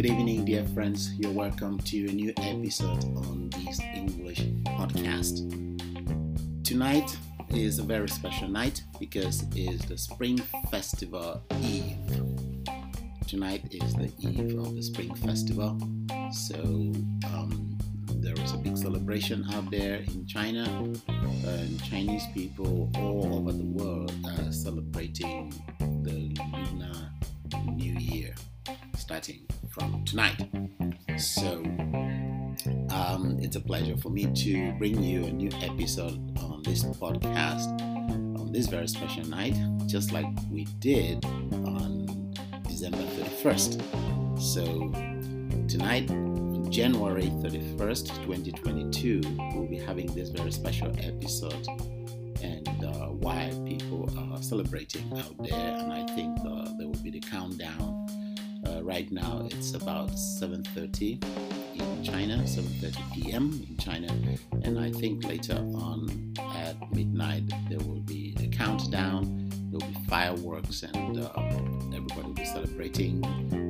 Good evening, dear friends. You're welcome to a new episode on this English podcast. Tonight is a very special night because it's the Spring Festival Eve. Tonight is the eve of the Spring Festival, so um, there is a big celebration out there in China, and Chinese people all over the world are celebrating the Lunar New Year starting from tonight. So um, it's a pleasure for me to bring you a new episode on this podcast on this very special night, just like we did on December 31st. So tonight, January 31st, 2022, we'll be having this very special episode and uh, why people are celebrating out there. And I think uh, there will be the countdown right now it's about 7.30 in China, 7.30 p.m. in China, and I think later on at midnight there will be the countdown, there will be fireworks, and uh, everybody will be celebrating.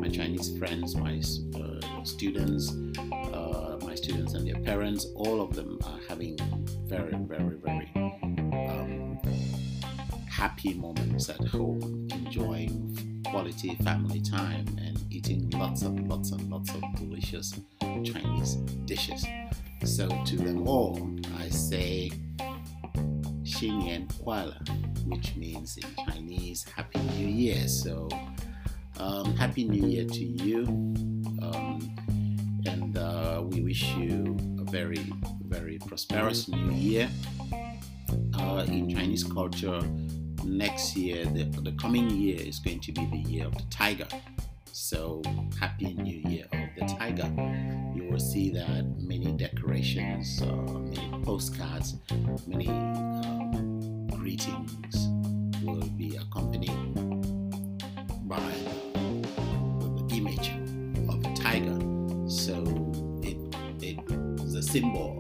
My Chinese friends, my uh, students, uh, my students and their parents, all of them are having very, very, very um, happy moments at home, enjoying quality family time and eating lots and lots and lots of delicious Chinese dishes. So to them all, I say 新年快乐, which means in Chinese Happy New Year. So um, Happy New Year to you, um, and uh, we wish you a very very prosperous New Year. Uh, in Chinese culture, next year, the, the coming year is going to be the year of the tiger. So, Happy New Year of the Tiger. You will see that many decorations, uh, many postcards, many um, greetings will be accompanied by the image of a tiger. So, it, it is a symbol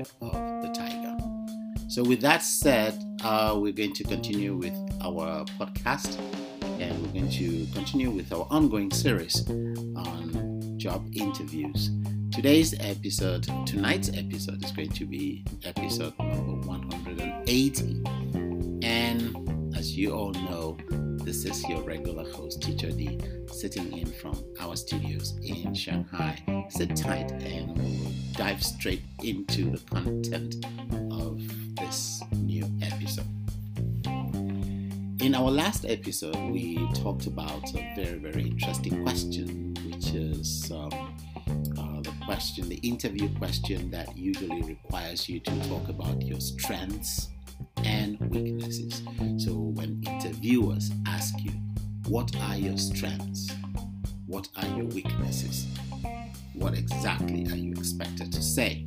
of the tiger. So, with that said, uh, we're going to continue with our podcast and we're going to continue with our ongoing series on job interviews. Today's episode, tonight's episode, is going to be episode number 180. And as you all know, this is your regular host, Teacher D, sitting in from our studios in Shanghai. Sit tight and dive straight into the content of this new episode. In our last episode, we talked about a very, very interesting question, which is um, uh, the question, the interview question that usually requires you to talk about your strengths and weaknesses. So, when interviewers ask you, What are your strengths? What are your weaknesses? What exactly are you expected to say?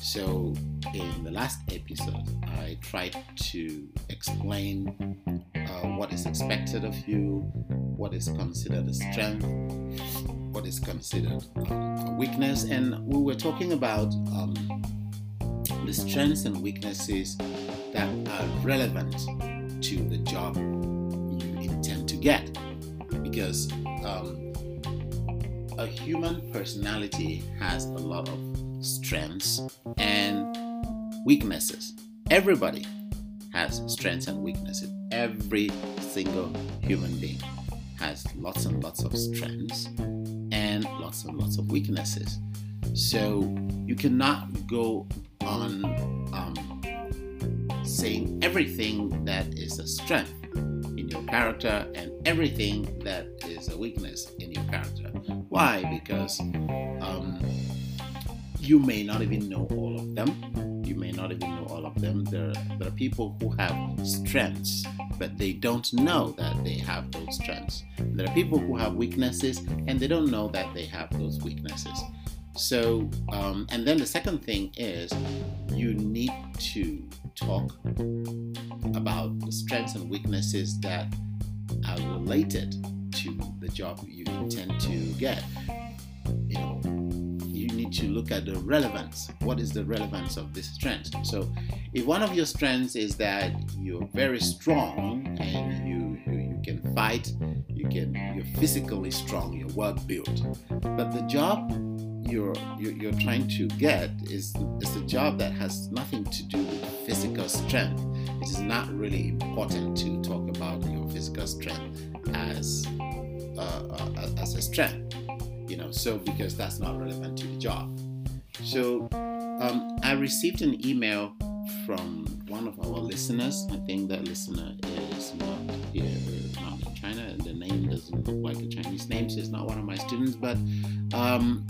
So, in the last episode, I tried to explain uh, what is expected of you, what is considered a strength, what is considered um, a weakness, and we were talking about um, the strengths and weaknesses that are relevant to the job you intend to get. Because um, a human personality has a lot of strengths and weaknesses. Everybody has strengths and weaknesses. Every single human being has lots and lots of strengths and lots and lots of weaknesses. So you cannot go on um, saying everything that is a strength in your character and everything that is a weakness in your character. Why? Because um, you may not even know all of them. You may not even know all of them. There, there are people who have strengths, but they don't know that they have those strengths. There are people who have weaknesses and they don't know that they have those weaknesses. So, um, and then the second thing is you need to talk about the strengths and weaknesses that are related to the job you intend to get. You know, you need to look at the relevance. What is the relevance of this strength? So, if one of your strengths is that you're very strong and you, you, you can fight, you can you're physically strong, you're well built, but the job you're, you're, trying to get is is a job that has nothing to do with physical strength. It is not really important to talk about your physical strength as uh, uh, as a strength, you know. So because that's not relevant to the job. So um, I received an email from one of our listeners. I think that listener is not here, not in China. The name doesn't look like a Chinese name, so it's not one of my students. But um,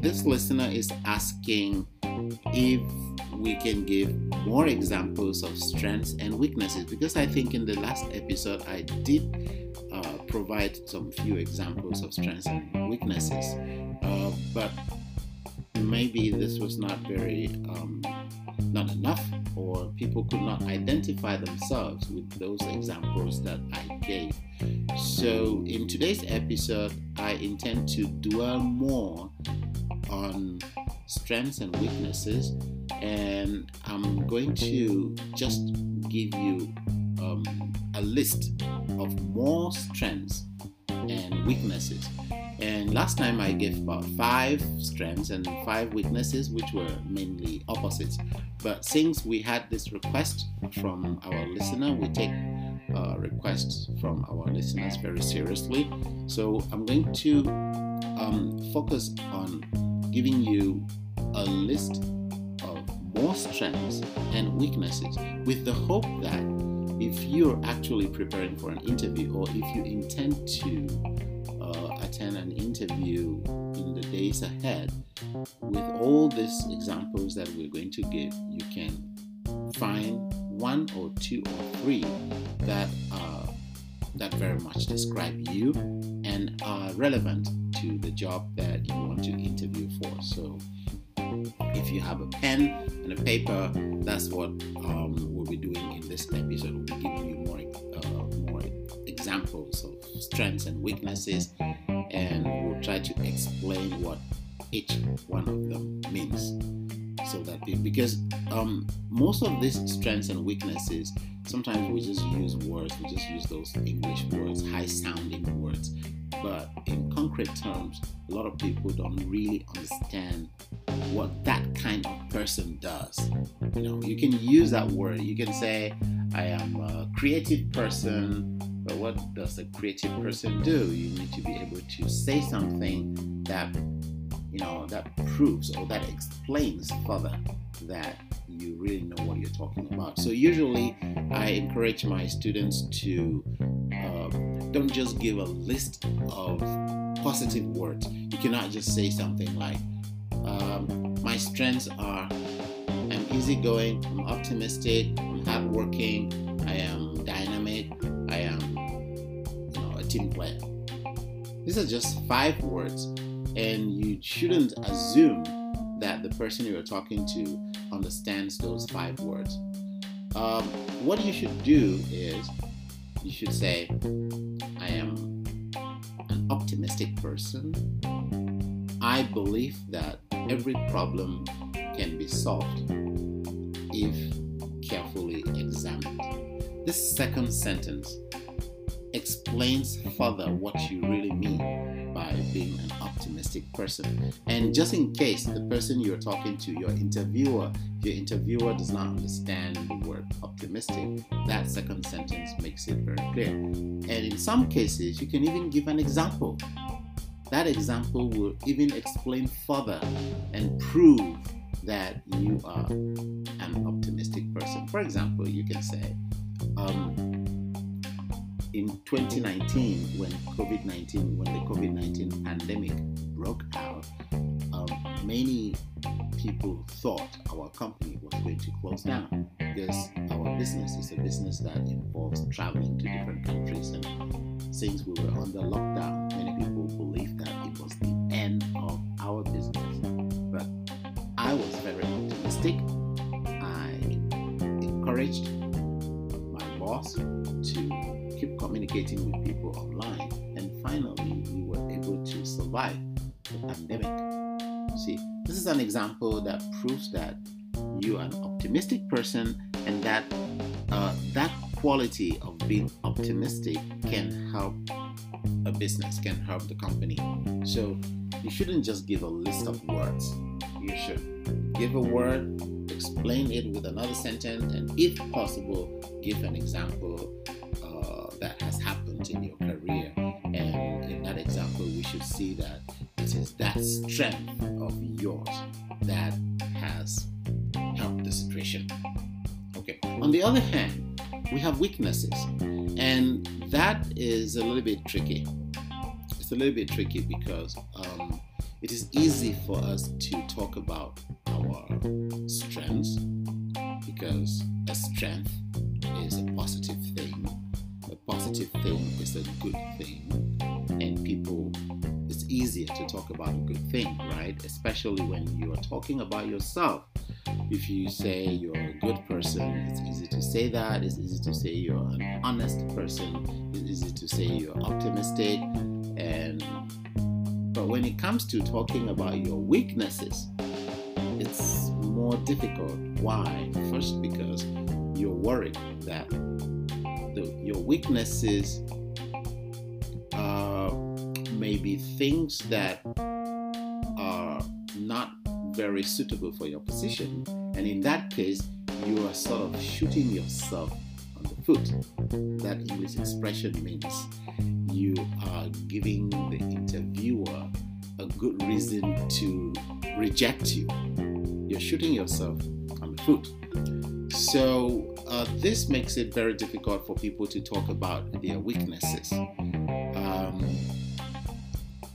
this listener is asking if we can give more examples of strengths and weaknesses because I think in the last episode I did uh, provide some few examples of strengths and weaknesses, uh, but maybe this was not very um, not enough, or people could not identify themselves with those examples that I gave. So, in today's episode, I intend to dwell more on strengths and weaknesses, and I'm going to just give you um, a list of more strengths and weaknesses. And last time I gave about five strengths and five weaknesses, which were mainly opposites. But since we had this request from our listener, we take uh, requests from our listeners very seriously. So I'm going to um, focus on giving you a list of more strengths and weaknesses with the hope that if you're actually preparing for an interview or if you intend to uh, attend an interview in the days ahead, with all these examples that we're going to give, you can find one or two or three that are that very much describe you and are relevant to the job that you want to interview for. So, if you have a pen and a paper, that's what um, we'll be doing in this episode. We'll be giving you more uh, more examples of strengths and weaknesses, and we'll try to explain what each one of them means. So that because um, most of these strengths and weaknesses sometimes we just use words, we just use those English words, high sounding words. But in concrete terms, a lot of people don't really understand what that kind of person does. You know, you can use that word. You can say, I am a creative person, but what does a creative person do? You need to be able to say something that you know that proves or that explains further that you really know what you're talking about. So usually, I encourage my students to uh, don't just give a list of positive words. You cannot just say something like, um, "My strengths are I'm easygoing, I'm optimistic, I'm hardworking, I am dynamic, I am you know a team player." These are just five words, and you shouldn't assume that the person you're talking to understands those five words. Um, what you should do is you should say, I am an optimistic person. I believe that every problem can be solved if carefully examined. This second sentence explains further what you really mean by being an optimistic person. And just in case the person you're talking to, your interviewer, your interviewer does not understand the word optimistic, that second sentence makes it very clear. And in some cases, you can even give an example. That example will even explain further and prove that you are an optimistic person. For example, you can say, um, in 2019, when COVID 19, when the COVID 19 pandemic broke out, um, many people thought our company was going to close down because our business is a business that involves traveling to different countries. And since we were under lockdown, many people believed example that proves that you are an optimistic person and that uh, that quality of being optimistic can help a business, can help the company. So you shouldn't just give a list of words. You should give a word, explain it with another sentence, and if possible, give an example uh, that has happened in your career. And in that example, we should see that it is that strength of yours that has helped the situation. Okay. On the other hand, we have weaknesses, and that is a little bit tricky. It's a little bit tricky because um, it is easy for us to talk about our strengths because a strength is a positive thing. A positive thing is a good thing, and people easier to talk about a good thing, right? Especially when you are talking about yourself if you say you're a good person, it's easy to say that. It's easy to say you're an honest person. It's easy to say you're optimistic. And but when it comes to talking about your weaknesses, it's more difficult. Why? First, because you're worried that the, your weaknesses uh, may be things that are not very suitable for your position. And in that case, you are sort of shooting yourself on the foot. That English expression means you are giving the interviewer a good reason to reject you. You're shooting yourself on the foot. So, uh, this makes it very difficult for people to talk about their weaknesses.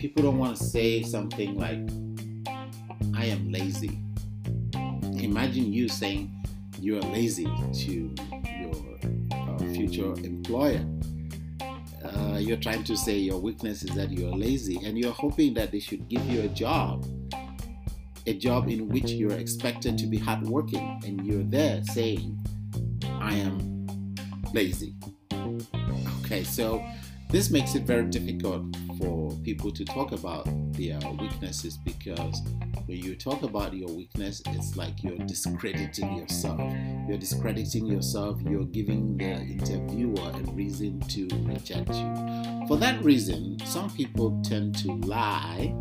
People don't want to say something like, I am lazy. Imagine you saying you're lazy to your uh, future employer. Uh, you're trying to say your weakness is that you're lazy and you're hoping that they should give you a job a job in which you're expected to be hardworking and you're there saying i am lazy okay so this makes it very difficult for people to talk about their weaknesses because when you talk about your weakness, it's like you're discrediting yourself. You're discrediting yourself, you're giving the interviewer a reason to reject you. For that reason, some people tend to lie.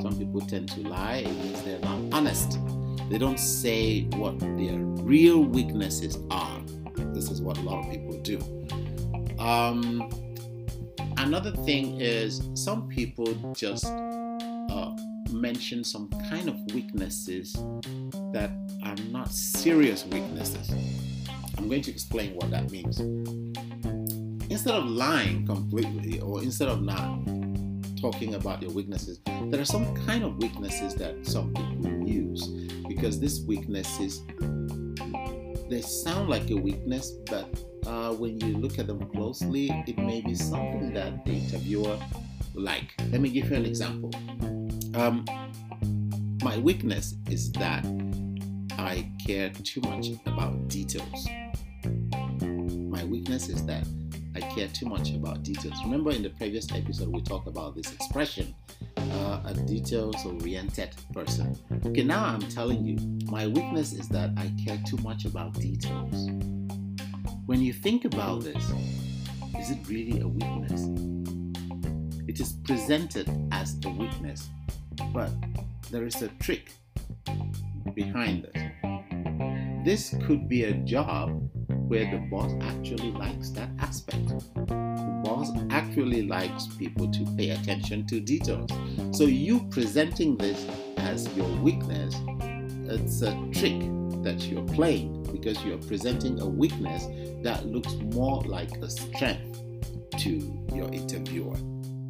Some people tend to lie, it means they're not honest. They don't say what their real weaknesses are. This is what a lot of people do. Um, another thing is some people just uh, mention some kind of weaknesses that are not serious weaknesses. I'm going to explain what that means. Instead of lying completely, or instead of not talking about your weaknesses, there are some kind of weaknesses that some people use because these weaknesses they sound like a weakness, but uh, when you look at them closely, it may be something that the interviewer like. Let me give you an example. Um, my weakness is that I care too much about details. My weakness is that I care too much about details. Remember in the previous episode, we talked about this expression uh, a details oriented person. Okay, now I'm telling you, my weakness is that I care too much about details. When you think about this, is it really a weakness? It is presented as a weakness, but there is a trick behind this. This could be a job where the boss actually likes that aspect. The boss actually likes people to pay attention to details. So, you presenting this as your weakness, it's a trick that you're playing because you're presenting a weakness that looks more like a strength to your interviewer.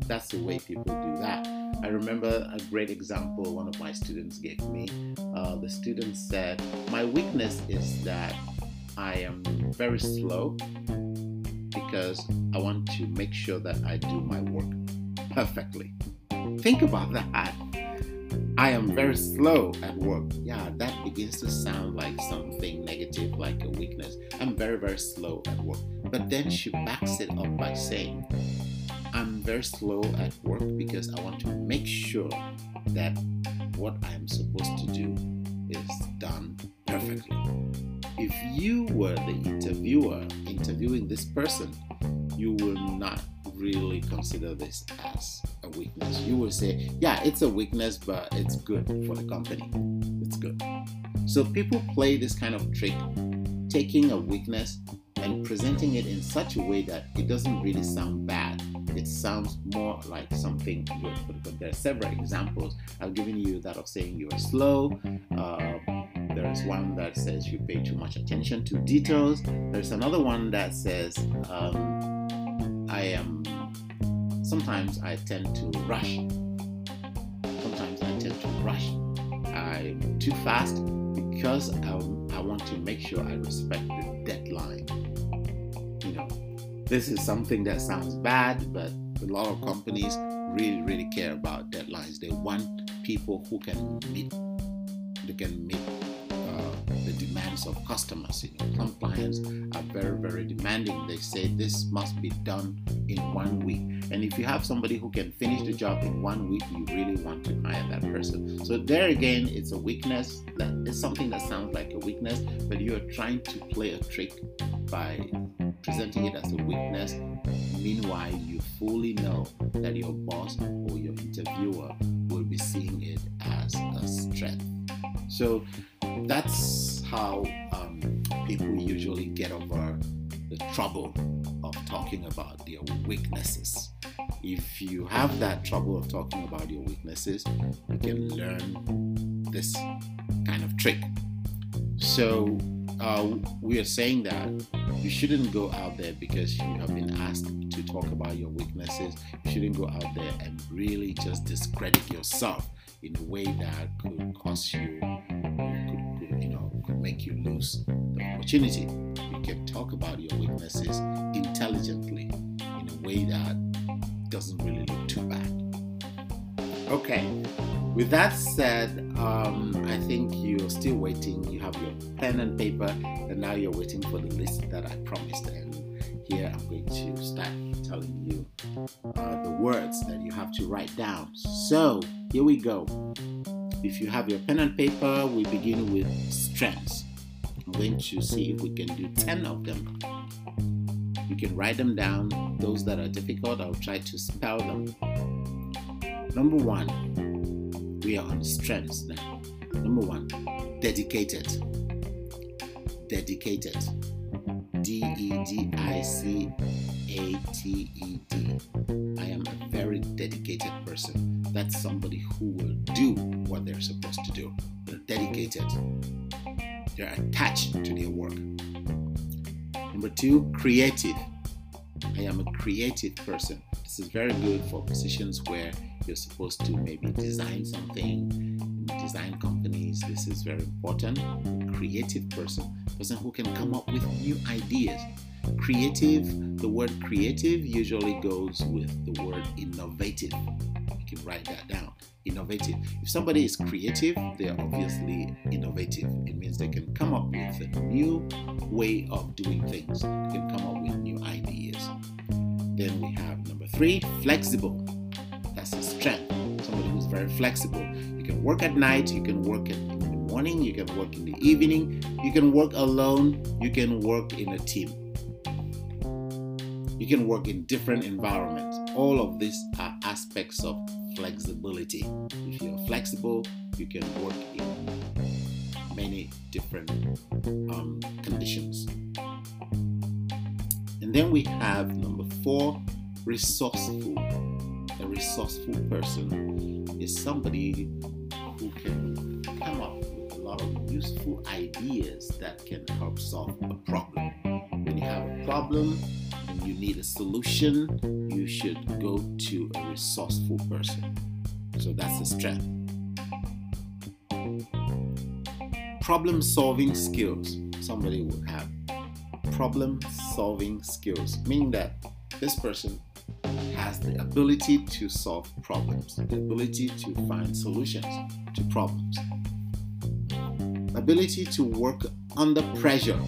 That's the way people do that. I remember a great example one of my students gave me. Uh, the student said, My weakness is that I am very slow because I want to make sure that I do my work perfectly. Think about that. I am very slow at work. Yeah, that begins to sound like something negative, like a weakness. I'm very, very slow at work. But then she backs it up by saying, I'm very slow at work because I want to make sure that what I'm supposed to do is done perfectly. If you were the interviewer interviewing this person, you will not really consider this as a weakness. You will say, yeah, it's a weakness, but it's good for the company. It's good. So people play this kind of trick, taking a weakness and presenting it in such a way that it doesn't really sound bad. It sounds more like something good. But there are several examples. I've given you that of saying you are slow. Uh, there's one that says you pay too much attention to details. There's another one that says um, I am. Sometimes I tend to rush. Sometimes I tend to rush. I'm too fast because I, I want to make sure I respect the deadline. You know, this is something that sounds bad, but a lot of companies really, really care about deadlines. They want people who can meet, they can meet demands of customers. You know, some clients are very, very demanding. They say this must be done in one week. And if you have somebody who can finish the job in one week, you really want to hire that person. So there again, it's a weakness. That is something that sounds like a weakness, but you are trying to play a trick by presenting it as a weakness. Meanwhile, you fully know that your boss or your interviewer will be seeing it as a strength. So that's how um, people usually get over the trouble of talking about their weaknesses. If you have that trouble of talking about your weaknesses, you can learn this kind of trick. So, uh, we are saying that you shouldn't go out there because you have been asked to talk about your weaknesses. You shouldn't go out there and really just discredit yourself in a way that could cause you, make you lose the opportunity. You can talk about your weaknesses intelligently in a way that doesn't really look too bad. Okay, with that said, um, I think you're still waiting. You have your pen and paper, and now you're waiting for the list that I promised. And here I'm going to start telling you uh, the words that you have to write down. So here we go. If you have your pen and paper, we begin with strengths. Going to see if we can do 10 of them. You can write them down. Those that are difficult, I'll try to spell them. Number one, we are on strengths now. Number one, dedicated. Dedicated. D E D I C A T E D. I am a very dedicated person. That's somebody who will do what they're supposed to do. They're dedicated, they're attached to their work. Number two, creative. I am a creative person. This is very good for positions where you're supposed to maybe design something, design companies. This is very important. Creative person, person who can come up with new ideas. Creative, the word creative usually goes with the word innovative. You can write that down. Innovative. If somebody is creative, they are obviously innovative. It means they can come up with a new way of doing things, they can come up with new ideas. Then we have number three, flexible. That's a strength. Somebody who's very flexible. You can work at night, you can work in the morning, you can work in the evening, you can work alone, you can work in a team. You can work in different environments. All of these are aspects of flexibility. If you're flexible, you can work in many different um, conditions. And then we have number four, resourceful. A resourceful person is somebody who can come up with a lot of useful ideas that can help solve a problem. When you have a problem you need a solution, should go to a resourceful person. So that's a strength. Problem solving skills. Somebody will have problem solving skills, meaning that this person has the ability to solve problems, the ability to find solutions to problems, ability to work under pressure,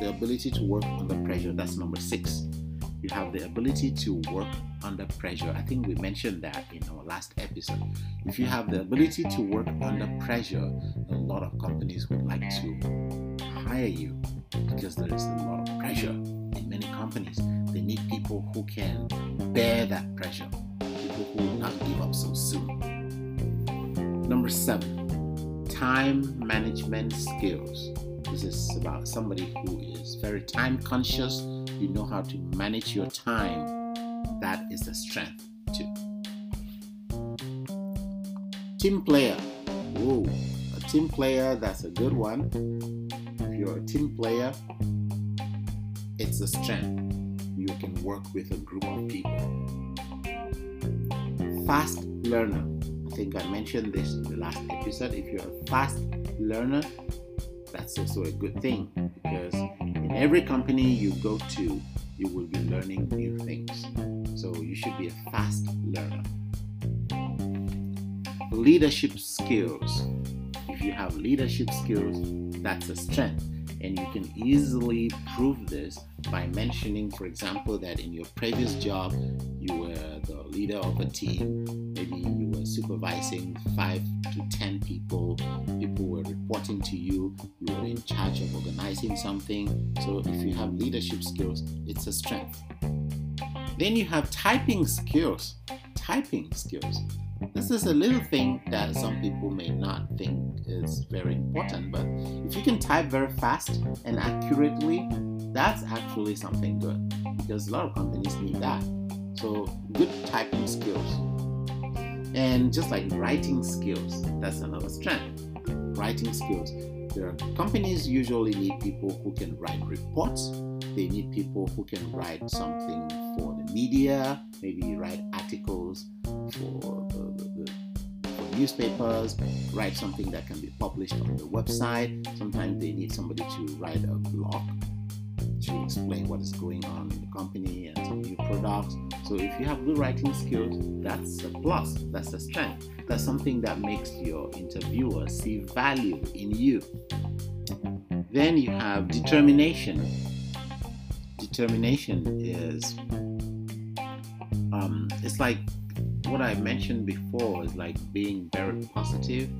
the ability to work under pressure. That's number six. You have the ability to work under pressure. I think we mentioned that in our last episode. If you have the ability to work under pressure, a lot of companies would like to hire you because there is a lot of pressure in many companies. They need people who can bear that pressure, people who will not give up so soon. Number seven, time management skills. This is about somebody who is very time conscious. You know how to manage your time. That is a strength too. Team player. Whoa, a team player, that's a good one. If you're a team player, it's a strength. You can work with a group of people. Fast learner. I think I mentioned this in the last episode. If you're a fast learner, that's also a good thing because in every company you go to, you will be learning new things. So you should be a fast learner. Leadership skills. If you have leadership skills, that's a strength. And you can easily prove this by mentioning, for example, that in your previous job you were the leader of a team. Maybe supervising five to ten people. People were reporting to you. You were in charge of organizing something. So if you have leadership skills, it's a strength. Then you have typing skills. Typing skills. This is a little thing that some people may not think is very important, but if you can type very fast and accurately, that's actually something good because a lot of companies need that. So, good typing skills. And just like writing skills, that's another strength. Writing skills. There are companies usually need people who can write reports. They need people who can write something for the media, maybe write articles for the, the, the newspapers, write something that can be published on the website. Sometimes they need somebody to write a blog to explain what is going on in the company and some new products. So if you have good writing skills, that's a plus, that's a strength. That's something that makes your interviewer see value in you. Then you have determination. Determination is um, it's like what I mentioned before is like being very positive,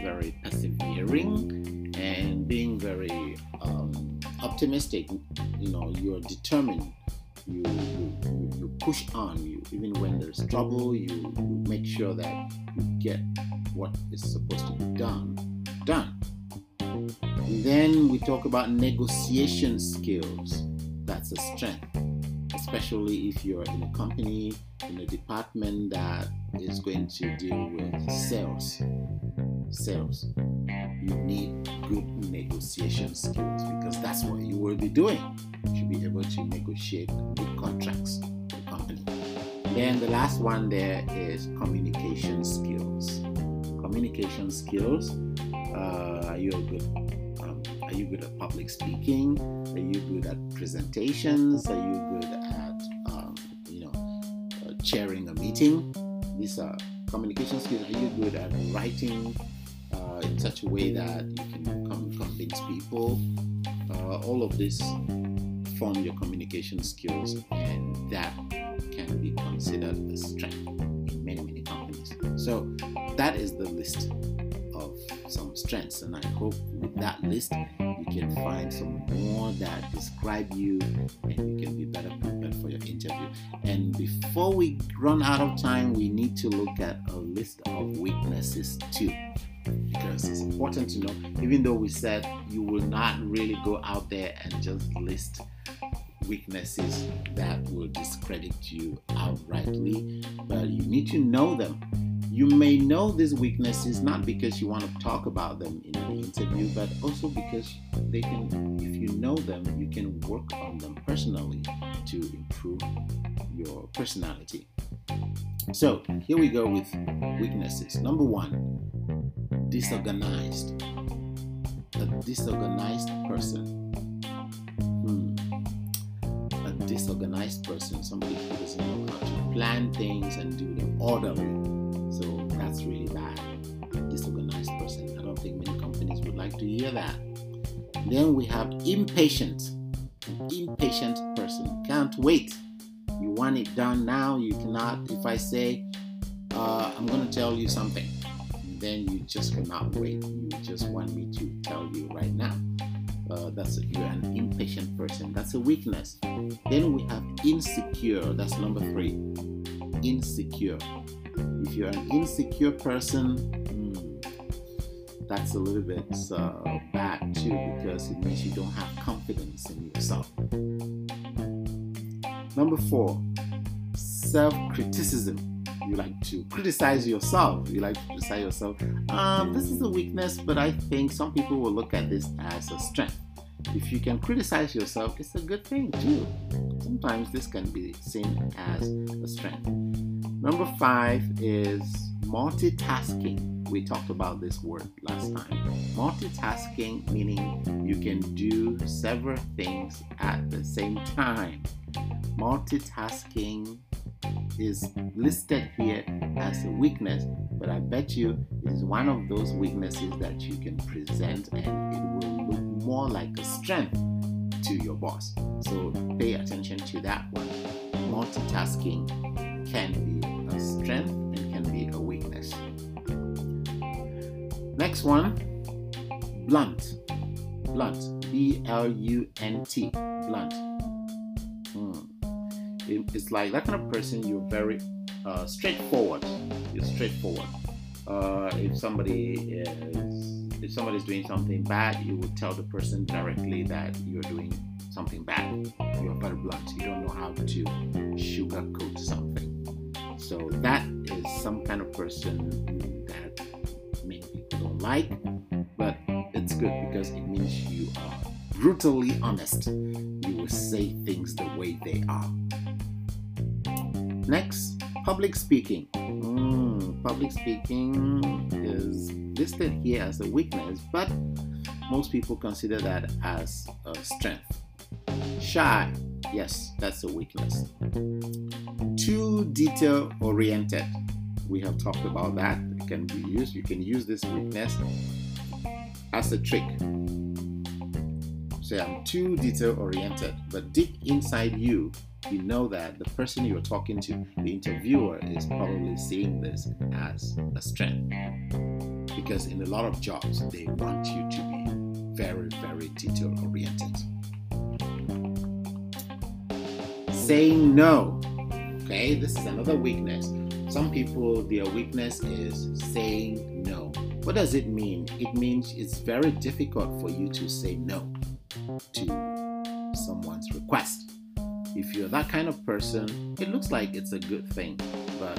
very persevering, and being very um, optimistic. You know, you're determined. You, you, you push on. You even when there's trouble, you, you make sure that you get what is supposed to be done done. And then we talk about negotiation skills. That's a strength especially if you're in a company, in a department that is going to deal with sales. Sales. You need good negotiation skills because that's what you will be doing. You should be able to negotiate good contracts with the company. Then the last one there is communication skills. Communication skills. Uh, are you a good um, are you good at public speaking? Are you good at presentations? Are you good at, um, you know, uh, chairing a meeting? These are communication skills. Are you good at writing uh, in such a way that you can convince people? Uh, all of this form your communication skills, and that can be considered a strength in many, many companies. So that is the list of some strengths, and I hope with that list you can find some more that describe you and you can be better prepared for your interview. And before we run out of time, we need to look at a list of weaknesses too. It's important to know, even though we said you will not really go out there and just list weaknesses that will discredit you outrightly, but you need to know them you may know these weaknesses not because you want to talk about them in an interview, but also because they can, if you know them, you can work on them personally to improve your personality. So here we go with weaknesses. Number one, disorganized. A disorganized person. Hmm. A disorganized person, somebody who doesn't know how to plan things and do them orderly so that's really bad. A disorganized person. I don't think many companies would like to hear that. Then we have impatient. Impatient person. Can't wait. You want it done now. You cannot. If I say, uh, I'm going to tell you something, then you just cannot wait. You just want me to tell you right now. Uh, that's a, you're an impatient person. That's a weakness. Then we have insecure. That's number three. Insecure. If you're an insecure person, hmm, that's a little bit uh, bad too because it means you don't have confidence in yourself. Number four, self criticism you like to criticize yourself. You like to criticize yourself. Um, this is a weakness, but I think some people will look at this as a strength. If you can criticize yourself, it's a good thing too. Sometimes this can be seen as a strength. Number five is multitasking. We talked about this word last time. Multitasking meaning you can do several things at the same time. Multitasking is listed here as a weakness, but I bet you it is one of those weaknesses that you can present and it will look more like a strength to your boss. So pay attention to that one. Multitasking can be a strength and can be a weakness. Next one, blunt. Blunt. B L U N T. Blunt it's like that kind of person you're very uh, straightforward. You're straightforward. Uh, if somebody is if somebody's doing something bad you would tell the person directly that you're doing something bad. You're very blunt. You don't know how to sugarcoat something. So that is some kind of person that many people don't like but it's good because it means you are brutally honest you will say things the way they are Next, public speaking. Mm, public speaking is listed here as a weakness, but most people consider that as a strength. Shy, yes, that's a weakness. Too detail oriented. We have talked about that. It can be used. You can use this weakness as a trick. Say I'm too detail oriented, but deep inside you, you know that the person you're talking to, the interviewer, is probably seeing this as a strength. Because in a lot of jobs, they want you to be very, very detail oriented. Saying no. Okay, this is another weakness. Some people, their weakness is saying no. What does it mean? It means it's very difficult for you to say no to someone's request if you're that kind of person, it looks like it's a good thing, but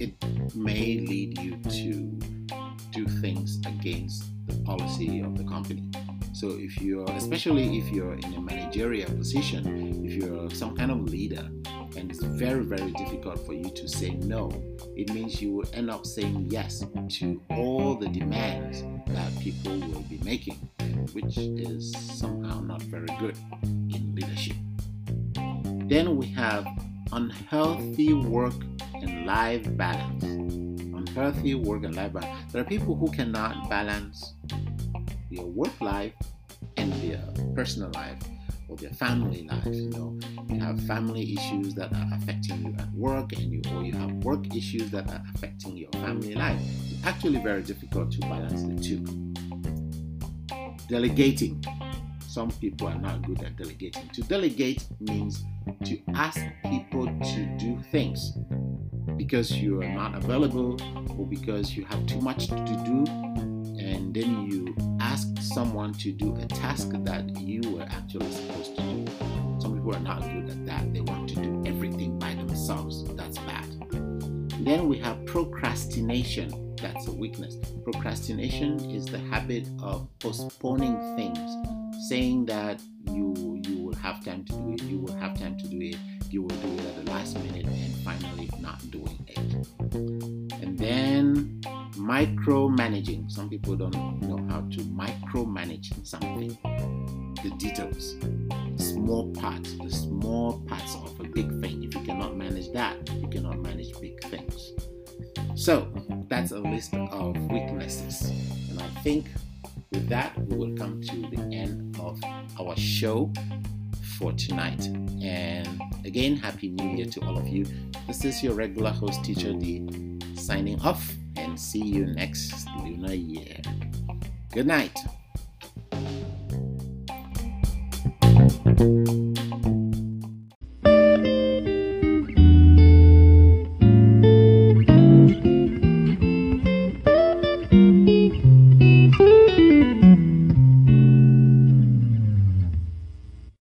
it may lead you to do things against the policy of the company. So if you're, especially if you're in a managerial position, if you're some kind of leader, and it's very, very difficult for you to say no, it means you will end up saying yes to all the demands that people will be making, which is somehow not very good in leadership. Then we have unhealthy work and life balance. Unhealthy work and life balance. There are people who cannot balance their work life and their personal life or their family life. You know, you have family issues that are affecting you at work, and you or you have work issues that are affecting your family life. It's actually very difficult to balance the two. Delegating. Some people are not good at delegating. To delegate means to ask people to do things because you are not available or because you have too much to do and then you ask someone to do a task that you were actually supposed to do. Some people are not good at that. They want to do everything by themselves. That's bad. Then we have procrastination. That's a weakness. Procrastination is the habit of postponing things, saying that you you will have time to do it, you will have time to do it, you will micromanaging. Some people don't know how to micromanage something. The details, small parts, the small parts of a big thing. If you cannot manage that, you cannot manage big things. So that's a list of weaknesses. And I think with that, we will come to the end of our show for tonight. And again, Happy New Year to all of you. This is your regular host, Teacher D, signing off and see you next lunar year. Good night.